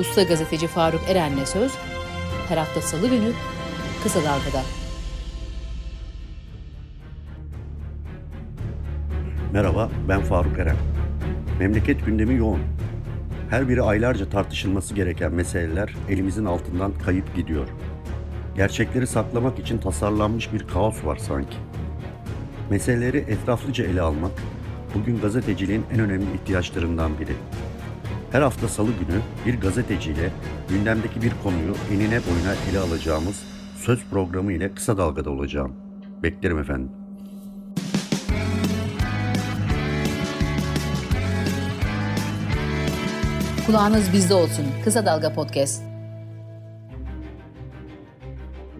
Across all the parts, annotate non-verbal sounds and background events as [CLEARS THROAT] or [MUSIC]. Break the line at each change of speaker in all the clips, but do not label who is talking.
Usta gazeteci Faruk Eren'le söz her hafta salı günü Kısa Dalga'da.
Merhaba, ben Faruk Eren. Memleket gündemi yoğun. Her biri aylarca tartışılması gereken meseleler elimizin altından kayıp gidiyor. Gerçekleri saklamak için tasarlanmış bir kaos var sanki. Meseleleri etraflıca ele almak, bugün gazeteciliğin en önemli ihtiyaçlarından biri. Her hafta salı günü bir gazeteciyle gündemdeki bir konuyu enine boyuna ele alacağımız söz programı ile kısa dalgada olacağım. Beklerim efendim.
Kulağınız bizde olsun. Kısa Dalga Podcast.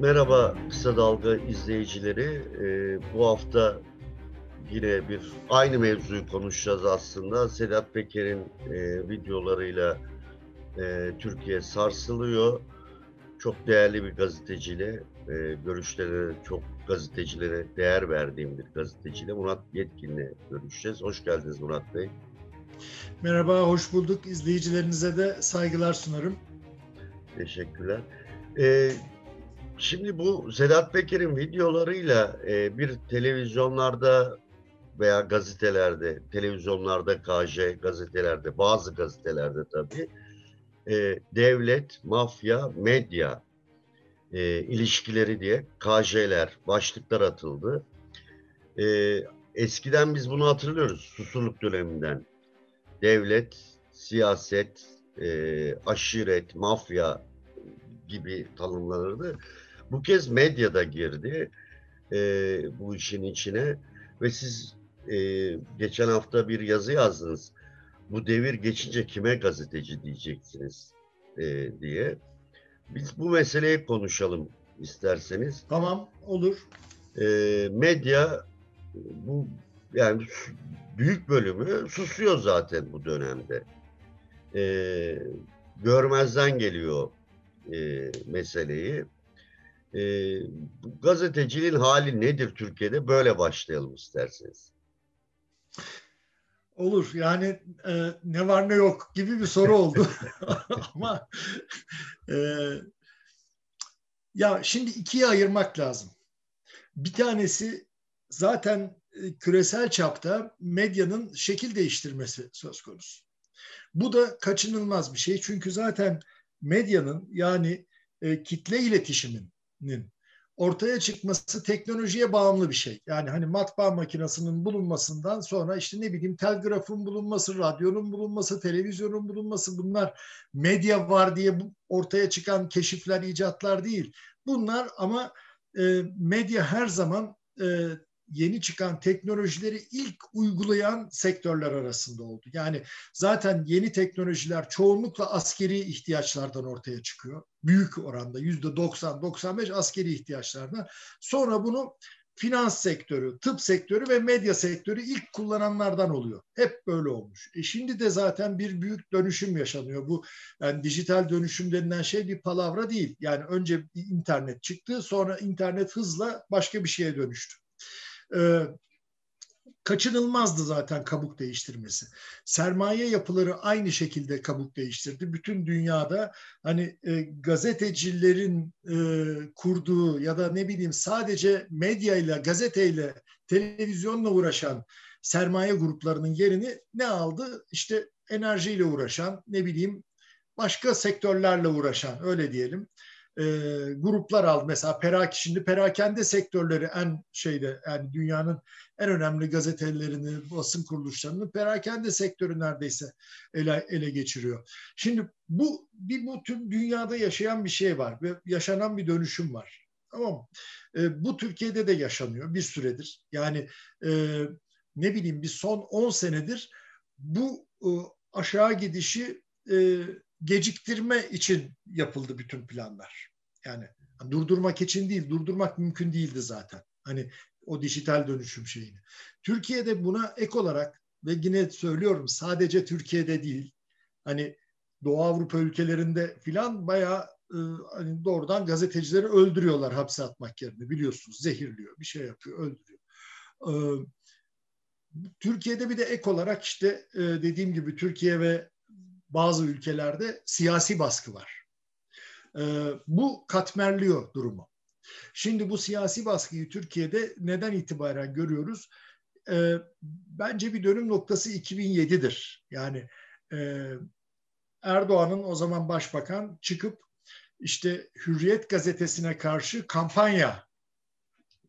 Merhaba Kısa Dalga izleyicileri. Ee, bu hafta yine bir aynı mevzuyu konuşacağız aslında. Sedat Peker'in e, videolarıyla e, Türkiye sarsılıyor. Çok değerli bir gazeteciyle, e, görüşlerine çok gazetecilere değer verdiğim bir gazeteciyle Murat Yetkin'le görüşeceğiz. Hoş geldiniz Murat Bey.
Merhaba, hoş bulduk. İzleyicilerinize de saygılar sunarım.
Teşekkürler. Ee, şimdi bu Sedat Peker'in videolarıyla e, bir televizyonlarda veya gazetelerde, televizyonlarda, KJ gazetelerde, bazı gazetelerde tabii e, devlet, mafya, medya e, ilişkileri diye KJ'ler, başlıklar atıldı. E, eskiden biz bunu hatırlıyoruz susurluk döneminden. Devlet, siyaset, e, aşiret, mafya gibi tanımlanırdı. Bu kez medyada girdi e, bu işin içine ve siz e, geçen hafta bir yazı yazdınız. Bu devir geçince kime gazeteci diyeceksiniz e, diye. Biz bu meseleyi konuşalım isterseniz.
Tamam, olur.
E, medya bu yani büyük bölümü susuyor zaten bu dönemde. E, görmezden geliyor e, meseleyi. E, gazeteciliğin hali nedir Türkiye'de? Böyle başlayalım isterseniz.
Olur. Yani e, ne var ne yok gibi bir soru oldu. [LAUGHS] Ama e, ya şimdi ikiye ayırmak lazım. Bir tanesi zaten e, küresel çapta medyanın şekil değiştirmesi söz konusu. Bu da kaçınılmaz bir şey. Çünkü zaten medyanın yani e, kitle iletişiminin ortaya çıkması teknolojiye bağımlı bir şey. Yani hani matbaa makinesinin bulunmasından sonra işte ne bileyim telgrafın bulunması, radyonun bulunması, televizyonun bulunması bunlar medya var diye ortaya çıkan keşifler, icatlar değil. Bunlar ama e, medya her zaman e, yeni çıkan teknolojileri ilk uygulayan sektörler arasında oldu. Yani zaten yeni teknolojiler çoğunlukla askeri ihtiyaçlardan ortaya çıkıyor. Büyük oranda yüzde 90-95 askeri ihtiyaçlardan. Sonra bunu finans sektörü, tıp sektörü ve medya sektörü ilk kullananlardan oluyor. Hep böyle olmuş. E şimdi de zaten bir büyük dönüşüm yaşanıyor. Bu yani dijital dönüşüm denilen şey bir palavra değil. Yani önce internet çıktı, sonra internet hızla başka bir şeye dönüştü e, kaçınılmazdı zaten kabuk değiştirmesi. Sermaye yapıları aynı şekilde kabuk değiştirdi. Bütün dünyada hani e, gazetecilerin e, kurduğu ya da ne bileyim sadece medyayla, gazeteyle, televizyonla uğraşan sermaye gruplarının yerini ne aldı? İşte enerjiyle uğraşan, ne bileyim başka sektörlerle uğraşan öyle diyelim e, gruplar aldı. Mesela perak şimdi perakende sektörleri en şeyde yani dünyanın en önemli gazetelerini, basın kuruluşlarını perakende sektörü neredeyse ele, ele geçiriyor. Şimdi bu bir bu tüm dünyada yaşayan bir şey var ve yaşanan bir dönüşüm var. Tamam? E, bu Türkiye'de de yaşanıyor bir süredir. Yani e, ne bileyim bir son 10 senedir bu e, aşağı gidişi e, geciktirme için yapıldı bütün planlar. Yani durdurmak için değil, durdurmak mümkün değildi zaten. Hani o dijital dönüşüm şeyini. Türkiye'de buna ek olarak ve yine söylüyorum sadece Türkiye'de değil. Hani Doğu Avrupa ülkelerinde filan bayağı e, hani doğrudan gazetecileri öldürüyorlar hapse atmak yerine biliyorsunuz. Zehirliyor, bir şey yapıyor, öldürüyor. E, Türkiye'de bir de ek olarak işte e, dediğim gibi Türkiye ve bazı ülkelerde siyasi baskı var. E, bu katmerliyor durumu. Şimdi bu siyasi baskıyı Türkiye'de neden itibaren görüyoruz? E, bence bir dönüm noktası 2007'dir. Yani e, Erdoğan'ın o zaman başbakan çıkıp işte Hürriyet gazetesine karşı kampanya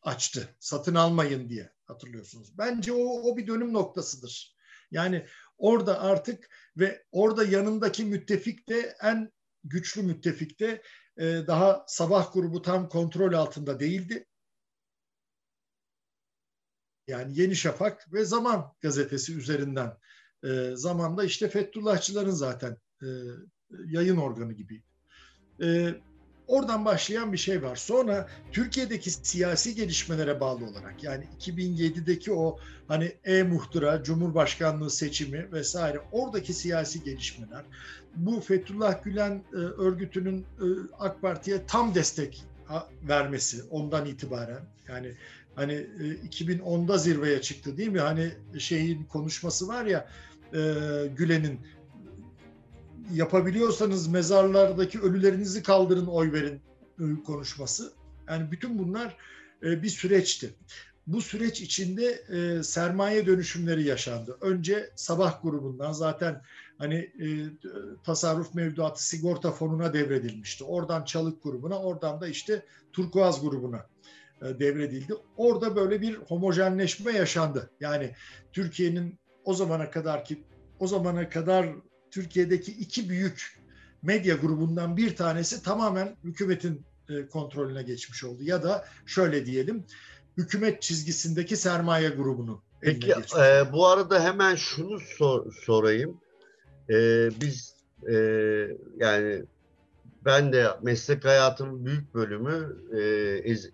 açtı. Satın almayın diye hatırlıyorsunuz. Bence o, o bir dönüm noktasıdır. Yani orada artık ve orada yanındaki müttefik de en güçlü müttefik de e, daha sabah grubu tam kontrol altında değildi. Yani Yeni Şafak ve Zaman gazetesi üzerinden e, zamanda işte Fethullahçıların zaten e, yayın organı gibi. E, oradan başlayan bir şey var. Sonra Türkiye'deki siyasi gelişmelere bağlı olarak yani 2007'deki o hani e-muhtıra, Cumhurbaşkanlığı seçimi vesaire oradaki siyasi gelişmeler bu Fethullah Gülen e, örgütünün e, AK Parti'ye tam destek vermesi ondan itibaren yani hani e, 2010'da zirveye çıktı değil mi? Hani şeyin konuşması var ya e, Gülen'in yapabiliyorsanız mezarlardaki ölülerinizi kaldırın oy verin e, konuşması. Yani bütün bunlar e, bir süreçti. Bu süreç içinde e, sermaye dönüşümleri yaşandı. Önce Sabah grubundan zaten hani tasarruf mevduatı sigorta fonuna devredilmişti. Oradan Çalık grubuna, oradan da işte Turkuaz grubuna devredildi. Orada böyle bir homojenleşme yaşandı. Yani Türkiye'nin o zamana kadar ki o zamana kadar Türkiye'deki iki büyük medya grubundan bir tanesi tamamen hükümetin e, kontrolüne geçmiş oldu. Ya da şöyle diyelim hükümet çizgisindeki sermaye grubunu.
Peki e, bu arada hemen şunu sor, sorayım. E, biz e, yani ben de meslek hayatımın büyük bölümü e, ez,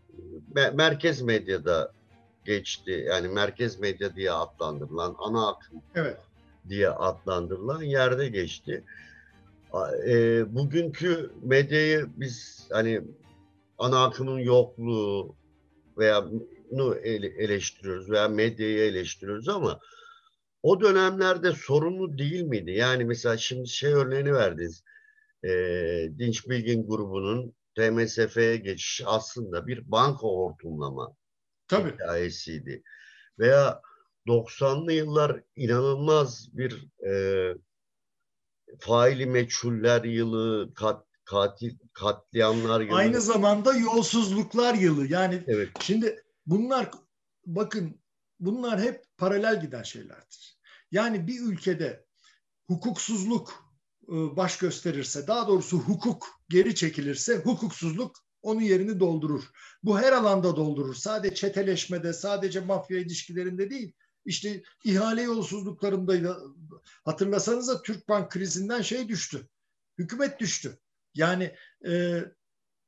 merkez medyada geçti. Yani merkez medya diye adlandırılan ana akım
evet
diye adlandırılan yerde geçti. E, bugünkü medyayı biz hani ana akımın yokluğu veya eleştiriyoruz veya medyayı eleştiriyoruz ama o dönemlerde sorunlu değil miydi? Yani mesela şimdi şey örneğini verdiniz. E, Dinç Bilgin grubunun TMSF'ye geçişi aslında bir banka hortumlama
Tabii.
hikayesiydi. Veya 90'lı yıllar inanılmaz bir e, faili meçhuller yılı, kat, katil katliamlar yılı.
Aynı zamanda yolsuzluklar yılı. Yani evet. şimdi bunlar bakın bunlar hep paralel giden şeylerdir. Yani bir ülkede hukuksuzluk e, baş gösterirse, daha doğrusu hukuk geri çekilirse hukuksuzluk onun yerini doldurur. Bu her alanda doldurur. Sadece çeteleşmede, sadece mafya ilişkilerinde değil, işte ihale yolsuzluklarında hatırlasanız da Türkbank krizinden şey düştü. Hükümet düştü. Yani e,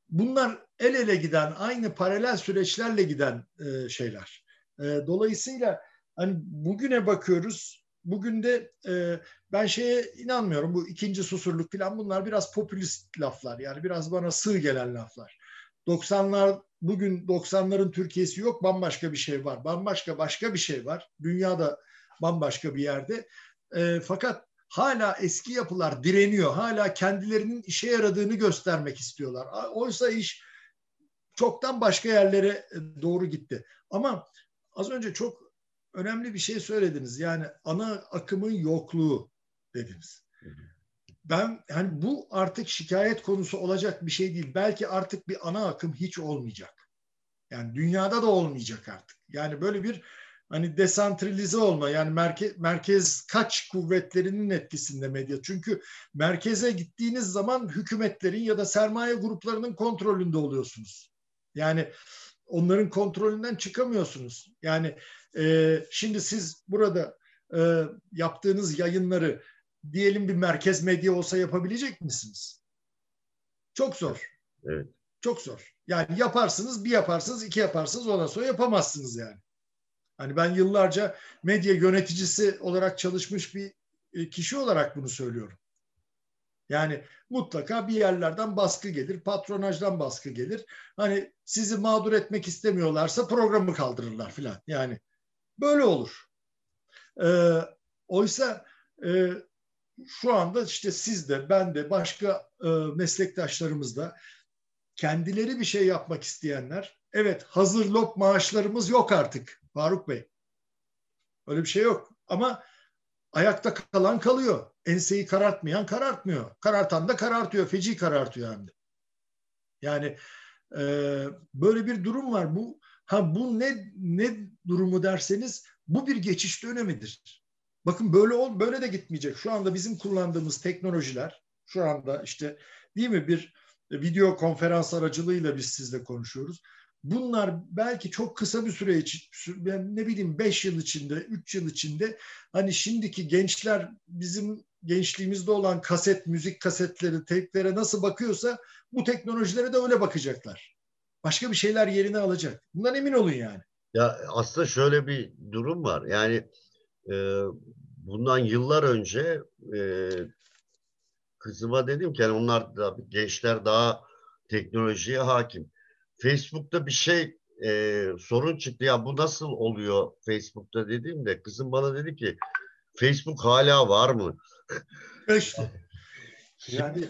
bunlar el ele giden, aynı paralel süreçlerle giden e, şeyler. E, dolayısıyla hani bugüne bakıyoruz. Bugün de e, ben şeye inanmıyorum. Bu ikinci susurluk falan bunlar biraz popülist laflar. Yani biraz bana sığ gelen laflar. 90'lar bugün 90'ların Türkiye'si yok bambaşka bir şey var. Bambaşka başka bir şey var. Dünyada bambaşka bir yerde. E, fakat hala eski yapılar direniyor. Hala kendilerinin işe yaradığını göstermek istiyorlar. Oysa iş çoktan başka yerlere doğru gitti. Ama az önce çok önemli bir şey söylediniz. Yani ana akımın yokluğu dediniz. Ben hani bu artık şikayet konusu olacak bir şey değil. Belki artık bir ana akım hiç olmayacak. Yani dünyada da olmayacak artık. Yani böyle bir hani desantralize olma yani merkez, merkez kaç kuvvetlerinin etkisinde medya. Çünkü merkeze gittiğiniz zaman hükümetlerin ya da sermaye gruplarının kontrolünde oluyorsunuz. Yani onların kontrolünden çıkamıyorsunuz. Yani e, şimdi siz burada e, yaptığınız yayınları diyelim bir merkez medya olsa yapabilecek misiniz? Çok zor.
Evet.
Çok zor. Yani yaparsınız, bir yaparsınız, iki yaparsınız, ondan sonra yapamazsınız yani. Hani ben yıllarca medya yöneticisi olarak çalışmış bir e, kişi olarak bunu söylüyorum. Yani mutlaka bir yerlerden baskı gelir, patronajdan baskı gelir. Hani sizi mağdur etmek istemiyorlarsa programı kaldırırlar filan. Yani böyle olur. Ee, oysa e, şu anda işte siz de ben de başka e, meslektaşlarımız da kendileri bir şey yapmak isteyenler evet hazır lop maaşlarımız yok artık Faruk Bey. Öyle bir şey yok ama ayakta kalan kalıyor. Enseyi karartmayan karartmıyor. Karartan da karartıyor. Feci karartıyor hem de. Yani e, böyle bir durum var. Bu ha bu ne ne durumu derseniz bu bir geçiş dönemidir. Bakın böyle ol böyle de gitmeyecek. Şu anda bizim kullandığımız teknolojiler şu anda işte değil mi bir video konferans aracılığıyla biz sizle konuşuyoruz. Bunlar belki çok kısa bir süre için ne bileyim 5 yıl içinde, 3 yıl içinde hani şimdiki gençler bizim gençliğimizde olan kaset, müzik kasetleri, teplere nasıl bakıyorsa bu teknolojilere de öyle bakacaklar. Başka bir şeyler yerine alacak. Bundan emin olun yani.
Ya aslında şöyle bir durum var. Yani e, bundan yıllar önce e, kızıma dedim ki yani onlar da gençler daha teknolojiye hakim. Facebook'ta bir şey e, sorun çıktı ya bu nasıl oluyor Facebook'ta dediğimde kızım bana dedi ki Facebook hala var mı?
İşte. [LAUGHS] Yani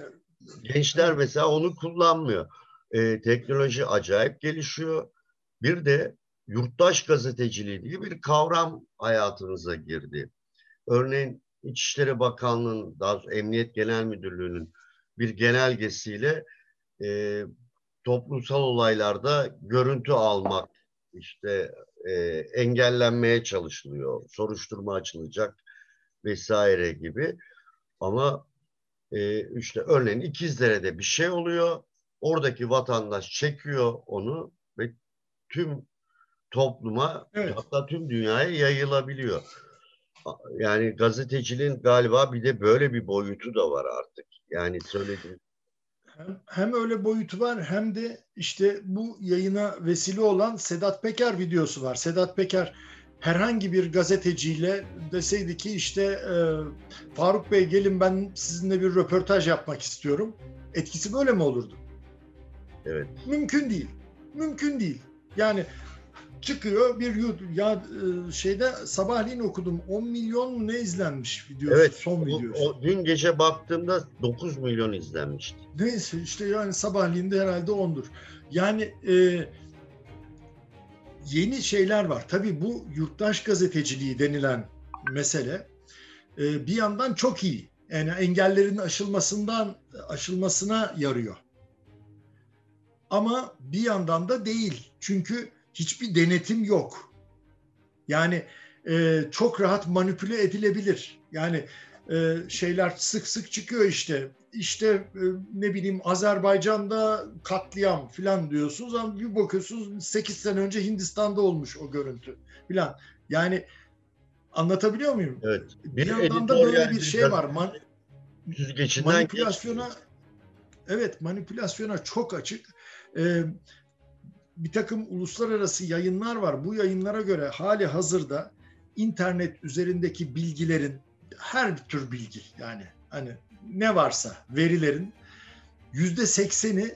gençler mesela onu kullanmıyor. E, teknoloji acayip gelişiyor. Bir de yurttaş gazeteciliği diye bir kavram hayatımıza girdi. Örneğin İçişleri Bakanlığı'nın, daha Emniyet Genel Müdürlüğü'nün bir genelgesiyle e, toplumsal olaylarda görüntü almak işte e, engellenmeye çalışılıyor. Soruşturma açılacak vesaire gibi. Ama e, işte örneğin İkizdere'de bir şey oluyor. Oradaki vatandaş çekiyor onu ve tüm topluma evet. hatta tüm dünyaya yayılabiliyor. Yani gazeteciliğin galiba bir de böyle bir boyutu da var artık. Yani söylediğim
hem, hem öyle boyutu var hem de işte bu yayına vesile olan Sedat Peker videosu var. Sedat Peker herhangi bir gazeteciyle deseydi ki işte e, Faruk Bey gelin ben sizinle bir röportaj yapmak istiyorum. Etkisi böyle mi olurdu?
Evet.
Mümkün değil. Mümkün değil. Yani çıkıyor bir YouTube ya e, şeyde sabahleyin okudum 10 milyon mu ne izlenmiş videosu
evet,
son videosu.
O, o, dün gece baktığımda 9 milyon izlenmişti.
Neyse işte yani sabahleyin de herhalde 10'dur. Yani e, yeni şeyler var. Tabii bu yurttaş gazeteciliği denilen mesele e, bir yandan çok iyi. Yani engellerin aşılmasından aşılmasına yarıyor. Ama bir yandan da değil. Çünkü hiçbir denetim yok. Yani e, çok rahat manipüle edilebilir. Yani e, şeyler sık sık çıkıyor işte. İşte e, ne bileyim Azerbaycan'da katliam falan diyorsunuz ama bir bakıyorsunuz 8 sene önce Hindistan'da olmuş o görüntü falan. Yani anlatabiliyor muyum?
Evet.
Bir, bir yandan da böyle bir şey var. Man, manipülasyona
geçti.
evet manipülasyona çok açık. Ee, bir takım uluslararası yayınlar var. Bu yayınlara göre hali hazırda internet üzerindeki bilgilerin her tür bilgi yani hani ne varsa verilerin yüzde sekseni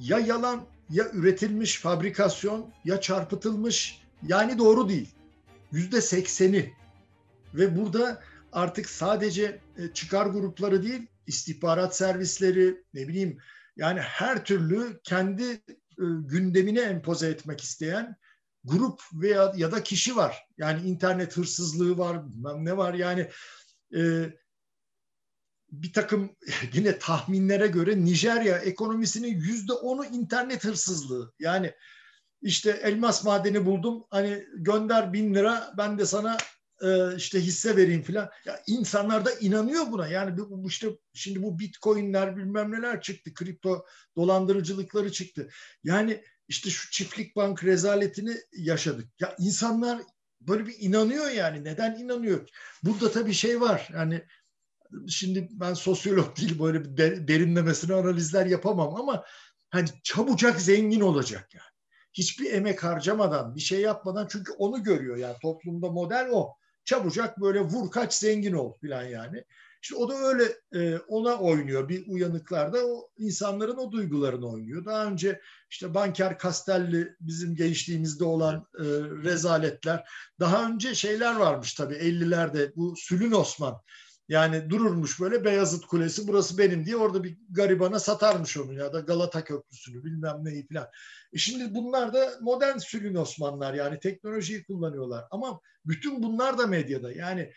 ya yalan ya üretilmiş fabrikasyon ya çarpıtılmış yani doğru değil. Yüzde sekseni ve burada artık sadece e, çıkar grupları değil istihbarat servisleri ne bileyim yani her türlü kendi e, gündemine empoze etmek isteyen grup veya ya da kişi var. Yani internet hırsızlığı var, ne var yani e, bir takım [LAUGHS] yine tahminlere göre Nijerya ekonomisinin yüzde onu internet hırsızlığı. Yani işte elmas madeni buldum hani gönder bin lira ben de sana işte hisse vereyim filan. Ya insanlar da inanıyor buna. Yani bu işte şimdi bu bitcoinler bilmem neler çıktı. Kripto dolandırıcılıkları çıktı. Yani işte şu çiftlik bank rezaletini yaşadık. Ya insanlar böyle bir inanıyor yani. Neden inanıyor? Burada tabii şey var. Yani şimdi ben sosyolog değil böyle bir derinlemesine analizler yapamam ama hani çabucak zengin olacak yani. Hiçbir emek harcamadan, bir şey yapmadan çünkü onu görüyor yani toplumda model o çabucak böyle vur kaç zengin ol falan yani. İşte o da öyle e, ona oynuyor bir uyanıklarda o insanların o duygularını oynuyor. Daha önce işte banker Castelli bizim gençliğimizde olan e, rezaletler. Daha önce şeyler varmış tabii 50'lerde bu Sülün Osman Yani dururmuş böyle Beyazıt Kulesi burası benim diye orada bir garibana satarmış onu ya da Galata Köprüsü'nü bilmem neyi falan. E şimdi bunlar da modern sülün Osmanlılar yani teknolojiyi kullanıyorlar. Ama bütün bunlar da medyada yani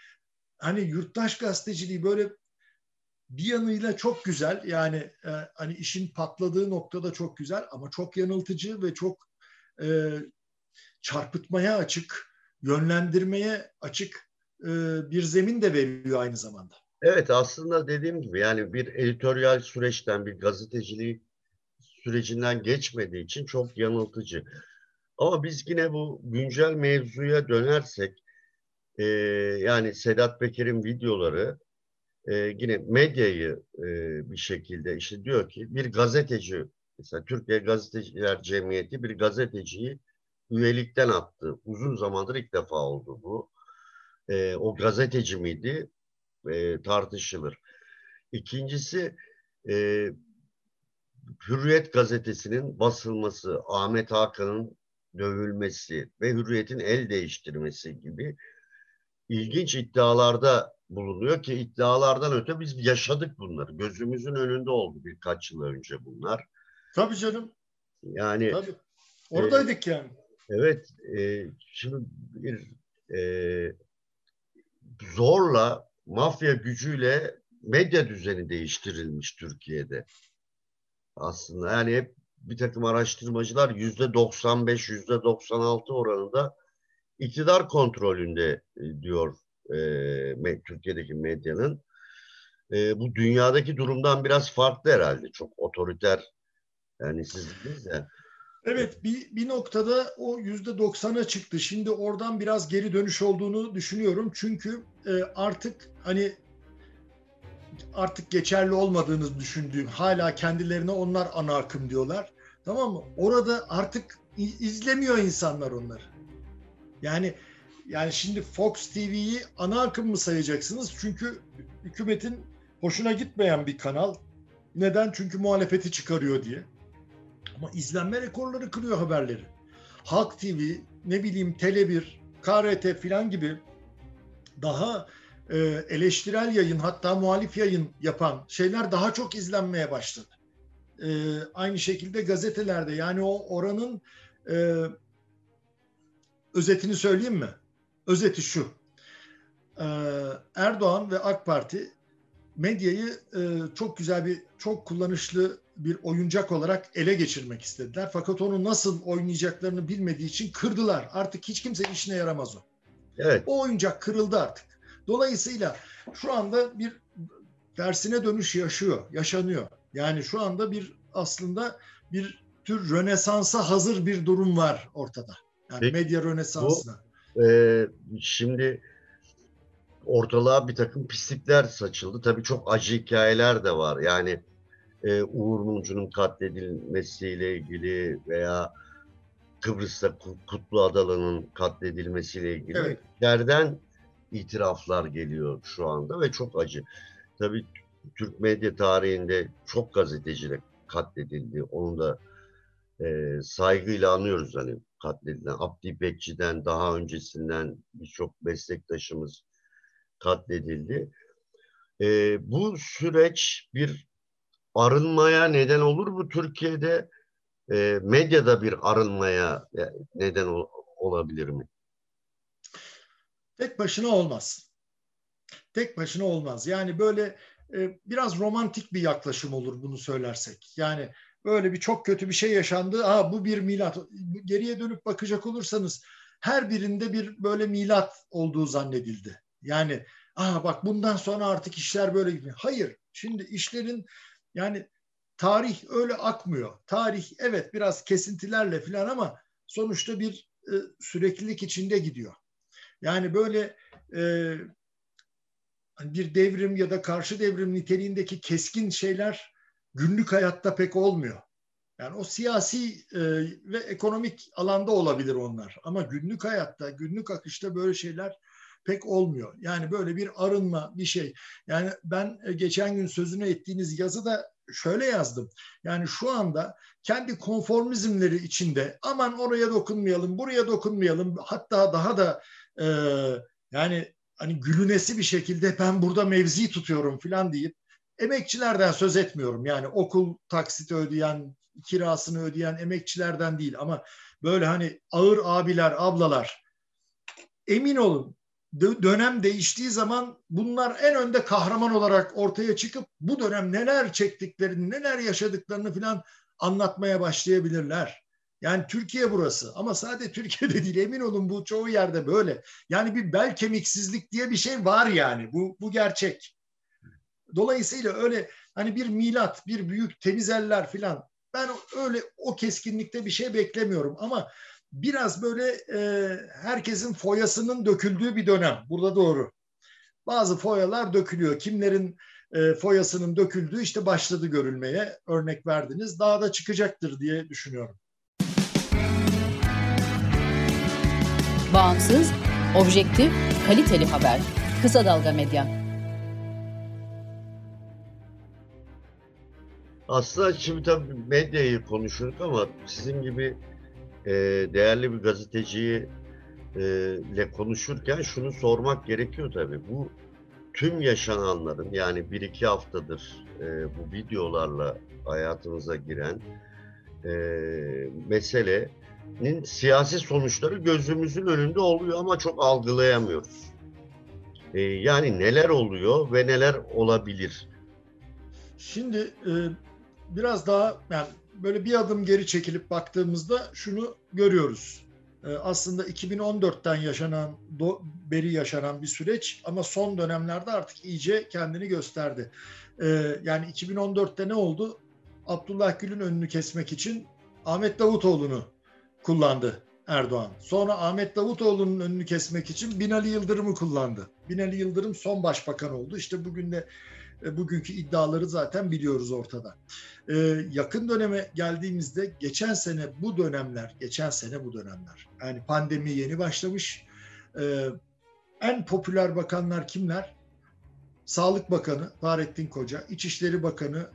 hani yurttaş gazeteciliği böyle bir yanıyla çok güzel yani e, hani işin patladığı noktada çok güzel ama çok yanıltıcı ve çok e, çarpıtmaya açık, yönlendirmeye açık e, bir zemin de veriyor aynı zamanda.
Evet aslında dediğim gibi yani bir editoryal süreçten bir gazeteciliği sürecinden geçmediği için çok yanıltıcı. Ama biz yine bu güncel mevzuya dönersek e, yani Sedat Peker'in videoları e, yine medyayı e, bir şekilde işte diyor ki bir gazeteci mesela Türkiye Gazeteciler Cemiyeti bir gazeteciyi üyelikten attı. Uzun zamandır ilk defa oldu bu. E, o gazeteci miydi? E, tartışılır. İkincisi e, Hürriyet gazetesinin basılması, Ahmet Hakan'ın dövülmesi ve Hürriyet'in el değiştirmesi gibi ilginç iddialarda bulunuyor ki iddialardan öte biz yaşadık bunları. Gözümüzün önünde oldu birkaç yıl önce bunlar.
Tabii canım.
Yani
Tabii. Oradaydık e, yani.
Evet. E, şimdi bir e, zorla mafya gücüyle medya düzeni değiştirilmiş Türkiye'de. Aslında yani hep bir takım araştırmacılar yüzde 95, yüzde 96 oranında iktidar kontrolünde e, diyor e, Türkiye'deki medyanın. E, bu dünyadaki durumdan biraz farklı herhalde. Çok otoriter yani siz ya.
Evet bir, bir noktada o yüzde doksana çıktı. Şimdi oradan biraz geri dönüş olduğunu düşünüyorum. Çünkü e, artık hani artık geçerli olmadığını düşündüğüm hala kendilerine onlar ana akım diyorlar. Tamam mı? Orada artık izlemiyor insanlar onları. Yani yani şimdi Fox TV'yi ana akım mı sayacaksınız? Çünkü hükümetin hoşuna gitmeyen bir kanal. Neden? Çünkü muhalefeti çıkarıyor diye. Ama izlenme rekorları kırıyor haberleri. Halk TV, ne bileyim Tele1, KRT filan gibi daha e, eleştirel yayın hatta muhalif yayın yapan şeyler daha çok izlenmeye başladı. E, aynı şekilde gazetelerde yani o oranın e, özetini söyleyeyim mi? Özeti şu. E, Erdoğan ve AK Parti medyayı e, çok güzel bir, çok kullanışlı bir oyuncak olarak ele geçirmek istediler. Fakat onu nasıl oynayacaklarını bilmediği için kırdılar. Artık hiç kimse işine yaramaz o. Evet. O oyuncak kırıldı artık. Dolayısıyla şu anda bir tersine dönüş yaşıyor, yaşanıyor. Yani şu anda bir aslında bir tür rönesansa hazır bir durum var ortada. Yani Peki, medya rönesansına.
Bu, e, şimdi ortalığa bir takım pislikler saçıldı. Tabii çok acı hikayeler de var. Yani e, Uğur Mumcu'nun katledilmesiyle ilgili veya Kıbrıs'ta Kutlu Adalı'nın katledilmesiyle ilgili evet. yerden itiraflar geliyor şu anda ve çok acı. Tabii Türk medya tarihinde çok gazeteci de katledildi. Onu da e, saygıyla anıyoruz hani katledilen. Abdi Bekçi'den daha öncesinden birçok meslektaşımız katledildi. E, bu süreç bir arınmaya neden olur mu Türkiye'de? E, medyada bir arınmaya e, neden ol, olabilir mi?
Tek başına olmaz. Tek başına olmaz. Yani böyle e, biraz romantik bir yaklaşım olur bunu söylersek. Yani böyle bir çok kötü bir şey yaşandı. Ha bu bir milat. Geriye dönüp bakacak olursanız her birinde bir böyle milat olduğu zannedildi. Yani ah bak bundan sonra artık işler böyle gidiyor. Hayır. Şimdi işlerin yani tarih öyle akmıyor. Tarih evet biraz kesintilerle falan ama sonuçta bir e, süreklilik içinde gidiyor. Yani böyle e, hani bir devrim ya da karşı devrim niteliğindeki keskin şeyler günlük hayatta pek olmuyor. Yani o siyasi e, ve ekonomik alanda olabilir onlar. Ama günlük hayatta, günlük akışta böyle şeyler pek olmuyor. Yani böyle bir arınma bir şey. Yani ben e, geçen gün sözünü ettiğiniz yazıda şöyle yazdım. Yani şu anda kendi konformizmleri içinde aman oraya dokunmayalım, buraya dokunmayalım. Hatta daha da e, yani hani gülünesi bir şekilde [LAUGHS] ben burada mevzi tutuyorum falan deyip emekçilerden söz etmiyorum. Yani okul taksiti ödeyen, kirasını ödeyen emekçilerden değil ama böyle hani ağır abiler, ablalar emin olun dönem değiştiği zaman bunlar en önde kahraman olarak ortaya çıkıp bu dönem neler çektiklerini, neler yaşadıklarını falan anlatmaya başlayabilirler. Yani Türkiye burası ama sadece [LAUGHS] Türkiye'de değil emin olun bu çoğu yerde böyle. Yani bir bel kemiksizlik diye bir şey var yani bu, bu gerçek. Dolayısıyla öyle hani bir milat, bir büyük temiz eller filan ben öyle o keskinlikte bir şey beklemiyorum ama biraz böyle e, herkesin foyasının döküldüğü bir dönem. Burada doğru. Bazı foyalar dökülüyor. Kimlerin e, foyasının döküldüğü işte başladı görülmeye. Örnek verdiniz. Daha da çıkacaktır diye düşünüyorum.
Bağımsız, objektif, kaliteli haber. Kısa Dalga Medya.
Aslında şimdi tabii medyayı konuşurduk ama sizin gibi e, değerli bir gazeteciyi e, ile konuşurken şunu sormak gerekiyor tabii. Bu tüm yaşananların yani bir iki haftadır e, bu videolarla hayatımıza giren e, meselenin siyasi sonuçları gözümüzün önünde oluyor ama çok algılayamıyoruz. E, yani neler oluyor ve neler olabilir?
Şimdi biraz daha yani böyle bir adım geri çekilip baktığımızda şunu görüyoruz. Ee, aslında 2014'ten yaşanan, beri yaşanan bir süreç ama son dönemlerde artık iyice kendini gösterdi. Ee, yani 2014'te ne oldu? Abdullah Gül'ün önünü kesmek için Ahmet Davutoğlu'nu kullandı Erdoğan. Sonra Ahmet Davutoğlu'nun önünü kesmek için Binali Yıldırım'ı kullandı. Binali Yıldırım son başbakan oldu. İşte bugün de e, bugünkü iddiaları zaten biliyoruz ortada. E, yakın döneme geldiğimizde geçen sene bu dönemler, geçen sene bu dönemler. Yani pandemi yeni başlamış. E, en popüler bakanlar kimler? Sağlık Bakanı Fahrettin Koca, İçişleri Bakanı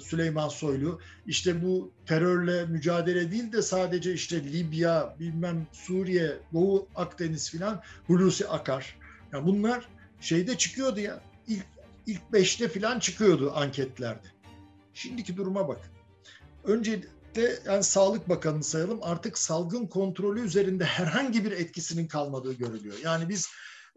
Süleyman Soylu işte bu terörle mücadele değil de sadece işte Libya, bilmem Suriye, Doğu Akdeniz filan Hulusi Akar. Yani bunlar şeyde çıkıyordu ya ilk ilk beşte falan çıkıyordu anketlerde. Şimdiki duruma bak. Öncelikle yani Sağlık Bakanı'nı sayalım artık salgın kontrolü üzerinde herhangi bir etkisinin kalmadığı görülüyor. Yani biz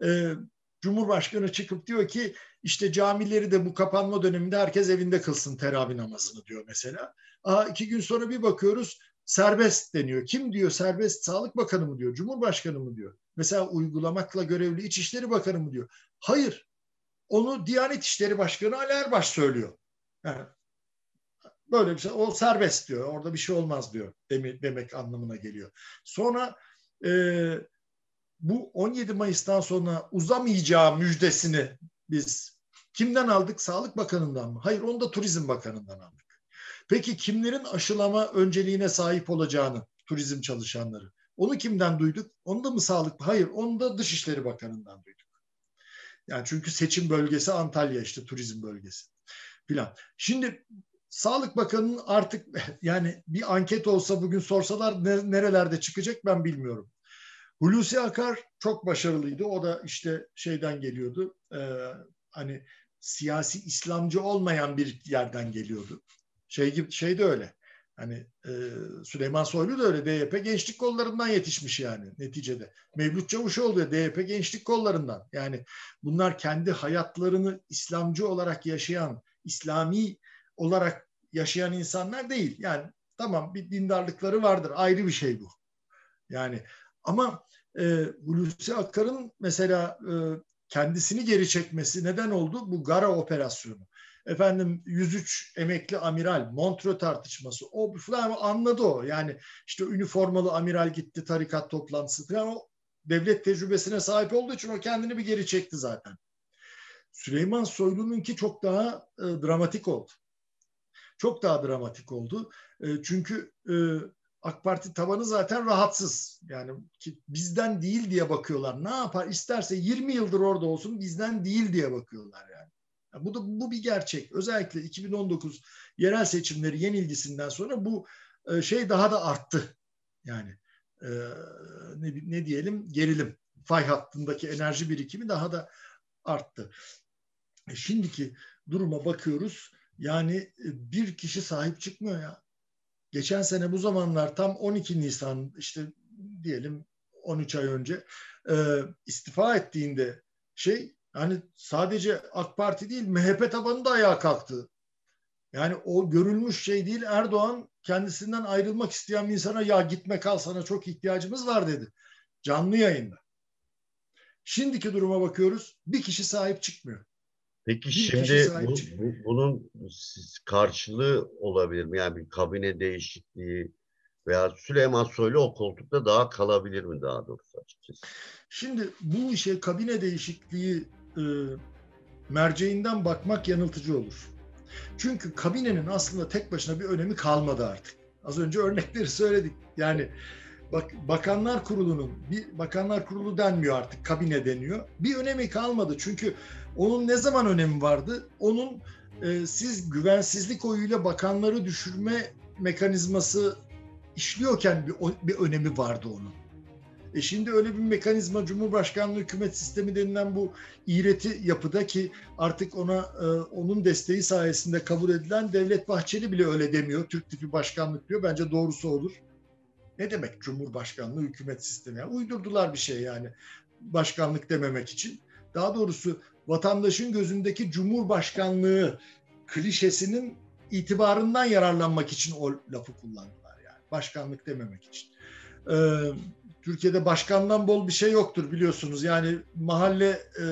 e, Cumhurbaşkanı çıkıp diyor ki işte camileri de bu kapanma döneminde herkes evinde kılsın teravih namazını diyor mesela. Aa, iki gün sonra bir bakıyoruz serbest deniyor. Kim diyor serbest? Sağlık Bakanı mı diyor? Cumhurbaşkanı mı diyor? Mesela uygulamakla görevli İçişleri Bakanı mı diyor? Hayır. Onu Diyanet İşleri Başkanı Ali Erbaş söylüyor. Yani böyle bir şey. O serbest diyor. Orada bir şey olmaz diyor. Demek, demek anlamına geliyor. Sonra e, bu 17 Mayıs'tan sonra uzamayacağı müjdesini biz kimden aldık? Sağlık Bakanı'ndan mı? Hayır onu da Turizm Bakanı'ndan aldık. Peki kimlerin aşılama önceliğine sahip olacağını turizm çalışanları? Onu kimden duyduk? Onu da mı sağlık? Hayır onu da Dışişleri Bakanı'ndan duyduk. Yani çünkü seçim bölgesi Antalya işte turizm bölgesi filan. Şimdi Sağlık Bakanı'nın artık [LAUGHS] yani bir anket olsa bugün sorsalar nerelerde çıkacak ben bilmiyorum. Hulusi Akar çok başarılıydı. O da işte şeyden geliyordu. E, hani siyasi İslamcı olmayan bir yerden geliyordu. Şey gibi şey de öyle. Hani e, Süleyman Soylu da öyle DYP gençlik kollarından yetişmiş yani neticede. Mevlüt Çavuşoğlu da DYP gençlik kollarından. Yani bunlar kendi hayatlarını İslamcı olarak yaşayan, İslami olarak yaşayan insanlar değil. Yani tamam bir dindarlıkları vardır ayrı bir şey bu. Yani ama e, Hulusi Akar'ın mesela e, kendisini geri çekmesi neden oldu? Bu Gara operasyonu efendim 103 emekli amiral, Montreux tartışması o falan anladı o. Yani işte üniformalı amiral gitti tarikat toplantısı falan o devlet tecrübesine sahip olduğu için o kendini bir geri çekti zaten. Süleyman Soylu'nunki çok daha e, dramatik oldu. Çok daha dramatik oldu. E, çünkü e, AK Parti tabanı zaten rahatsız. Yani ki bizden değil diye bakıyorlar. Ne yapar? İsterse 20 yıldır orada olsun bizden değil diye bakıyorlar yani. Bu da bu bir gerçek. Özellikle 2019 yerel seçimleri yenilgisinden sonra bu e, şey daha da arttı. Yani e, ne, ne diyelim gerilim. fay hattındaki enerji birikimi daha da arttı. E şimdiki duruma bakıyoruz. Yani e, bir kişi sahip çıkmıyor ya. Geçen sene bu zamanlar tam 12 Nisan işte diyelim 13 ay önce e, istifa ettiğinde şey hani sadece AK Parti değil MHP tabanı da ayağa kalktı. Yani o görülmüş şey değil. Erdoğan kendisinden ayrılmak isteyen bir insana ya gitme kal sana çok ihtiyacımız var dedi. Canlı yayında. Şimdiki duruma bakıyoruz. Bir kişi sahip çıkmıyor.
Peki bir şimdi bu, bu, bunun karşılığı olabilir mi? Yani bir kabine değişikliği veya Süleyman Soylu o koltukta daha kalabilir mi daha doğrusu açıkçası?
Şimdi bu işe kabine değişikliği e, merceğinden bakmak yanıltıcı olur. Çünkü kabinenin aslında tek başına bir önemi kalmadı artık. Az önce örnekleri söyledik. Yani bak bakanlar kurulunun bir bakanlar kurulu denmiyor artık kabine deniyor. Bir önemi kalmadı. Çünkü onun ne zaman önemi vardı? Onun e, siz güvensizlik oyuyla bakanları düşürme mekanizması işliyorken bir, bir önemi vardı onun. E şimdi öyle bir mekanizma Cumhurbaşkanlığı hükümet sistemi denilen bu iğreti yapıda ki artık ona e, onun desteği sayesinde kabul edilen Devlet Bahçeli bile öyle demiyor. Türk tipi başkanlık diyor. Bence doğrusu olur. Ne demek Cumhurbaşkanlığı hükümet sistemi? Yani uydurdular bir şey yani başkanlık dememek için. Daha doğrusu vatandaşın gözündeki Cumhurbaşkanlığı klişesinin itibarından yararlanmak için o lafı kullandılar yani. Başkanlık dememek için. Ee, Türkiye'de başkandan bol bir şey yoktur biliyorsunuz. Yani mahalle e,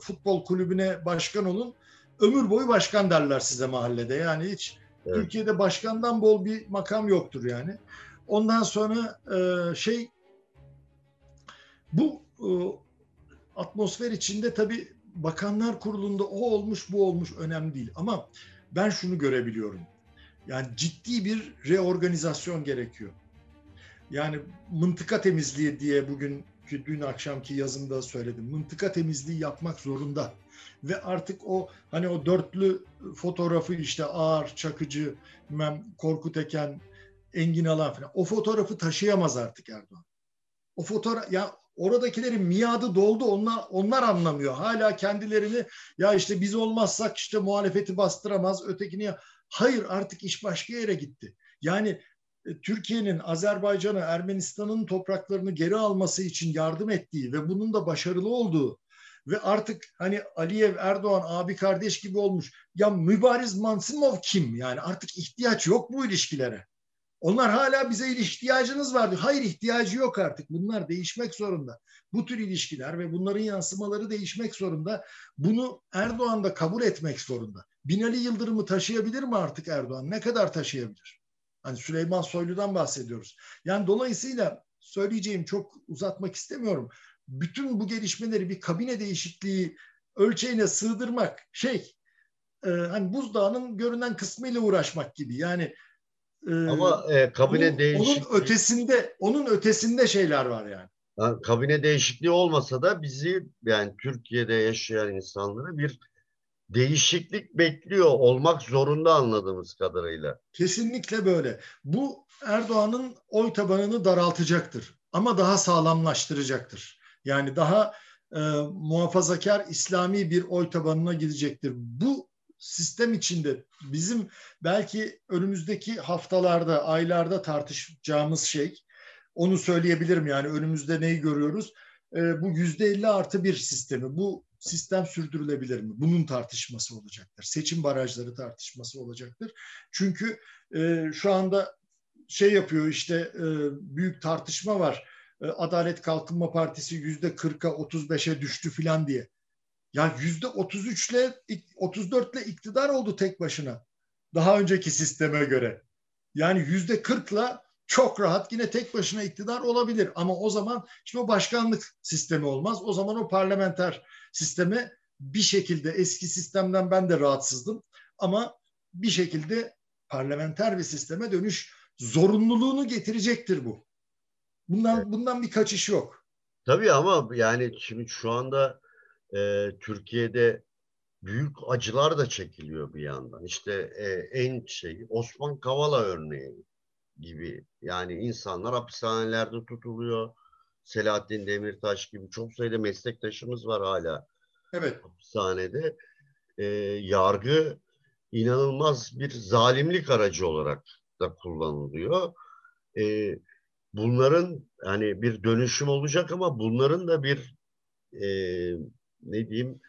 futbol kulübüne başkan olun. Ömür boyu başkan derler size mahallede. Yani hiç evet. Türkiye'de başkandan bol bir makam yoktur yani. Ondan sonra e, şey bu e, atmosfer içinde tabii bakanlar kurulunda o olmuş bu olmuş önemli değil. Ama ben şunu görebiliyorum. Yani ciddi bir reorganizasyon gerekiyor. Yani mıntıka temizliği diye bugün dün akşamki yazımda söyledim. Mıntıka temizliği yapmak zorunda. Ve artık o hani o dörtlü fotoğrafı işte Ağar, Çakıcı, Korkut Eken, Engin Alan falan. O fotoğrafı taşıyamaz artık Erdoğan. O fotoğraf ya oradakilerin miadı doldu onlar onlar anlamıyor. Hala kendilerini ya işte biz olmazsak işte muhalefeti bastıramaz ötekini hayır artık iş başka yere gitti. Yani e, Türkiye'nin Azerbaycan'a, Ermenistan'ın topraklarını geri alması için yardım ettiği ve bunun da başarılı olduğu ve artık hani Aliyev Erdoğan abi kardeş gibi olmuş. Ya Mübariz Mansimov kim? Yani artık ihtiyaç yok bu ilişkilere. Onlar hala bize ihtiyacınız vardı. Hayır ihtiyacı yok artık. Bunlar değişmek zorunda. Bu tür ilişkiler ve bunların yansımaları değişmek zorunda. Bunu Erdoğan da kabul etmek zorunda. Binali Yıldırım'ı taşıyabilir mi artık Erdoğan? Ne kadar taşıyabilir? Hani Süleyman Soylu'dan bahsediyoruz. Yani dolayısıyla söyleyeceğim çok uzatmak istemiyorum. Bütün bu gelişmeleri bir kabine değişikliği ölçeğine sığdırmak şey e, hani buzdağının görünen kısmıyla uğraşmak gibi. Yani
ama e, kabine onun, değişikliği
onun ötesinde onun ötesinde şeyler var yani.
yani. Kabine değişikliği olmasa da bizi yani Türkiye'de yaşayan insanları bir değişiklik bekliyor olmak zorunda anladığımız kadarıyla.
Kesinlikle böyle. Bu Erdoğan'ın oy tabanını daraltacaktır ama daha sağlamlaştıracaktır. Yani daha e, muhafazakar İslami bir oy tabanına gidecektir. Bu sistem içinde bizim belki önümüzdeki haftalarda, aylarda tartışacağımız şey, onu söyleyebilirim yani önümüzde neyi görüyoruz? E, bu yüzde elli artı bir sistemi. Bu sistem sürdürülebilir mi? Bunun tartışması olacaktır. Seçim barajları tartışması olacaktır. Çünkü e, şu anda şey yapıyor işte e, büyük tartışma var. E, Adalet Kalkınma Partisi yüzde 40'a 35'e düştü filan diye. Ya yüzde 33 ile 34 ile iktidar oldu tek başına. Daha önceki sisteme göre. Yani yüzde 40 ile çok rahat yine tek başına iktidar olabilir. Ama o zaman işte o başkanlık sistemi olmaz. O zaman o parlamenter sisteme bir şekilde eski sistemden ben de rahatsızdım. Ama bir şekilde parlamenter bir sisteme dönüş zorunluluğunu getirecektir bu. Bundan evet. bundan bir kaçış yok.
Tabii ama yani şimdi şu anda e, Türkiye'de büyük acılar da çekiliyor bir yandan. İşte e, en şey Osman Kavala örneği gibi. Yani insanlar hapishanelerde tutuluyor. Selahattin Demirtaş gibi çok sayıda meslektaşımız var hala
Evet.
hapishanede. E, yargı inanılmaz bir zalimlik aracı olarak da kullanılıyor. E, bunların hani bir dönüşüm olacak ama bunların da bir e, ne diyeyim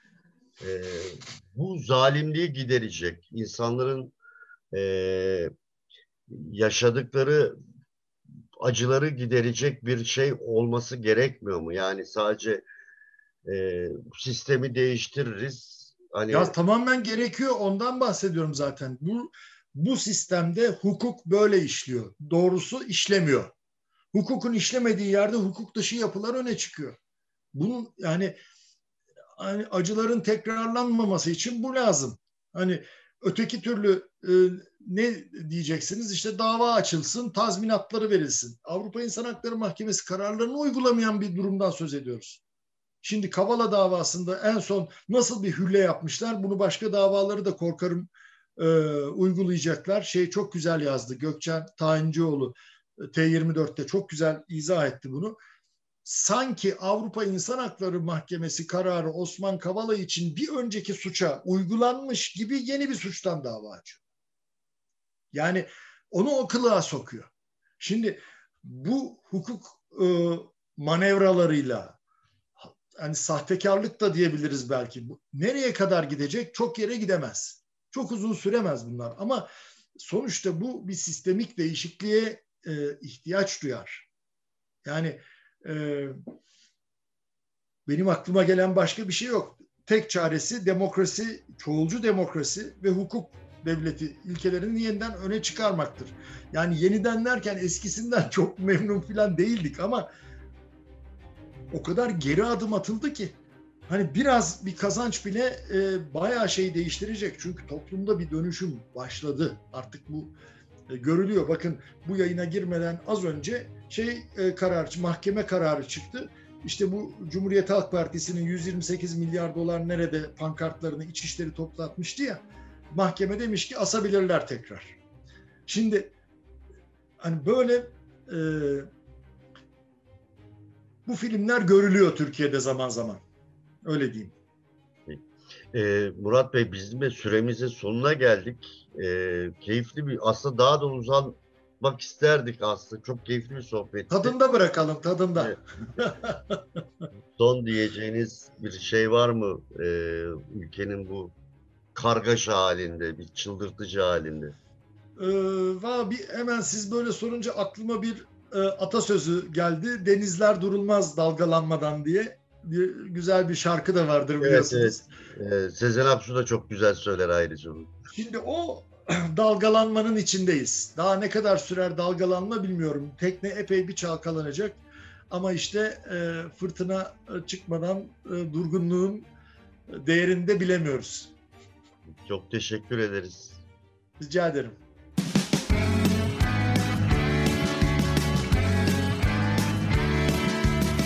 e, bu zalimliği giderecek insanların e, yaşadıkları acıları giderecek bir şey olması gerekmiyor mu? Yani sadece e, sistemi değiştiririz. Hani
Ya tamamen gerekiyor. Ondan bahsediyorum zaten. Bu bu sistemde hukuk böyle işliyor. Doğrusu işlemiyor. Hukukun işlemediği yerde hukuk dışı yapılar öne çıkıyor. Bunun yani hani acıların tekrarlanmaması için bu lazım. Hani öteki türlü e, ne diyeceksiniz? İşte dava açılsın, tazminatları verilsin. Avrupa İnsan Hakları Mahkemesi kararlarını uygulamayan bir durumdan söz ediyoruz. Şimdi Kavala davasında en son nasıl bir hülle yapmışlar? Bunu başka davaları da korkarım e, uygulayacaklar. Şey çok güzel yazdı. Gökçen Tayincioğlu e, T24'te çok güzel izah etti bunu. Sanki Avrupa İnsan Hakları Mahkemesi kararı Osman Kavala için bir önceki suça uygulanmış gibi yeni bir suçtan dava açıyor. Yani onu o kılığa sokuyor. Şimdi bu hukuk e, manevralarıyla hani sahtekarlık da diyebiliriz belki. Nereye kadar gidecek? Çok yere gidemez. Çok uzun süremez bunlar ama sonuçta bu bir sistemik değişikliğe e, ihtiyaç duyar. Yani benim aklıma gelen başka bir şey yok. Tek çaresi demokrasi, çoğulcu demokrasi ve hukuk devleti ilkelerini yeniden öne çıkarmaktır. Yani yeniden derken eskisinden [LAUGHS] çok memnun falan değildik ama o kadar geri adım atıldı ki hani biraz bir kazanç bile e, bayağı şey değiştirecek. Çünkü toplumda bir dönüşüm başladı. Artık bu görülüyor. Bakın bu yayına girmeden az önce şey e, karar, mahkeme kararı çıktı. İşte bu Cumhuriyet Halk Partisi'nin 128 milyar dolar nerede pankartlarını İçişleri toplatmıştı ya. Mahkeme demiş ki asabilirler tekrar. Şimdi hani böyle e, bu filmler görülüyor Türkiye'de zaman zaman. Öyle diyeyim.
E, Murat Bey bizim de süremizin sonuna geldik. E, keyifli bir aslında daha da uzanmak isterdik aslında. Çok keyifli bir sohbetti.
Tadında bırakalım tadında.
Son diyeceğiniz bir şey var mı e, ülkenin bu kargaşa halinde, bir çıldırtıcı halinde?
Ee, bir hemen siz böyle sorunca aklıma bir e, atasözü geldi. Denizler durulmaz dalgalanmadan diye. Güzel bir şarkı da vardır
Evet,
biliyorsunuz.
E, Sezen Aksu da çok güzel söyler ayrıca.
Şimdi o [CLEARS THROAT] dalgalanmanın içindeyiz. Daha ne kadar sürer dalgalanma bilmiyorum. Tekne epey bir çalkalanacak. Ama işte e, fırtına e, çıkmadan e, durgunluğun değerini de bilemiyoruz.
Çok teşekkür ederiz.
Rica ederim.